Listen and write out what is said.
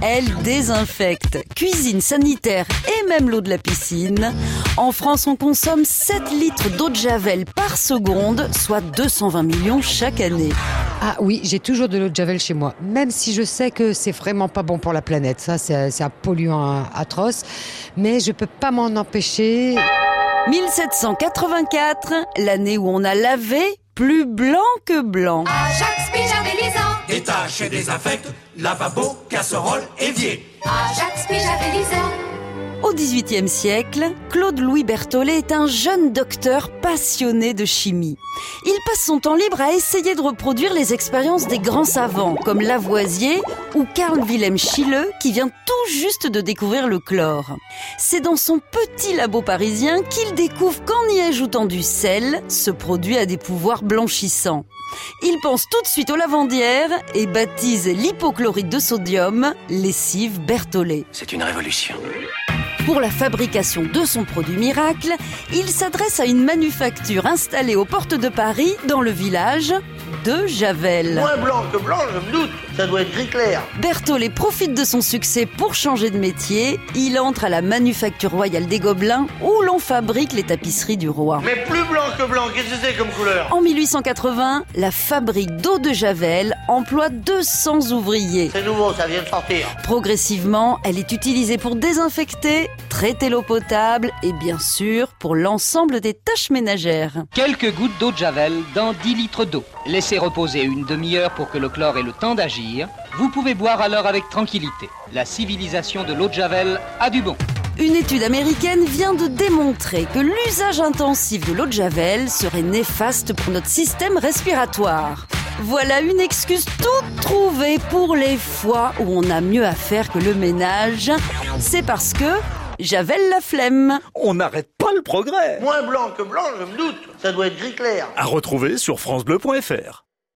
Elle désinfecte, cuisine sanitaire et même l'eau de la piscine. En France, on consomme 7 litres d'eau de Javel par seconde, soit 220 millions chaque année. Ah oui, j'ai toujours de l'eau de Javel chez moi, même si je sais que c'est vraiment pas bon pour la planète. Ça, c'est un polluant atroce, mais je peux pas m'en empêcher. 1784, l'année où on a lavé plus blanc que blanc. Ajax pyjamélisant. Détache et désinfecte, lavabo, casserole, évier. Ajax pyjamélisant. XVIIIe siècle, Claude-Louis Berthollet est un jeune docteur passionné de chimie. Il passe son temps libre à essayer de reproduire les expériences des grands savants comme Lavoisier ou Carl Wilhelm Schille qui vient tout juste de découvrir le chlore. C'est dans son petit labo parisien qu'il découvre qu'en y ajoutant du sel, ce produit a des pouvoirs blanchissants. Il pense tout de suite aux lavandières et baptise l'hypochlorite de sodium lessive Berthollet. C'est une révolution. Pour la fabrication de son produit miracle, il s'adresse à une manufacture installée aux portes de Paris, dans le village de Javel. Moins blanc que blanc, je me doute. Ça doit être gris clair. Berthollet profite de son succès pour changer de métier. Il entre à la manufacture royale des Gobelins où l'on fabrique les tapisseries du roi. Mais plus blanc que blanc, qu'est-ce que c'est comme couleur? En 1880, la fabrique d'eau de Javel emploie 200 ouvriers. C'est nouveau, ça vient de sortir. Progressivement, elle est utilisée pour désinfecter, traiter l'eau potable et bien sûr pour l'ensemble des tâches ménagères. Quelques gouttes d'eau de Javel dans 10 litres d'eau. Laissez reposer une demi-heure pour que le chlore ait le temps d'agir. Vous pouvez boire alors avec tranquillité. La civilisation de l'eau de Javel a du bon. Une étude américaine vient de démontrer que l'usage intensif de l'eau de Javel serait néfaste pour notre système respiratoire. Voilà une excuse toute trouvée pour les fois où on a mieux à faire que le ménage. C'est parce que Javel la flemme. On n'arrête pas le progrès. Moins blanc que blanc, je me doute. Ça doit être gris clair. À retrouver sur francebleu.fr.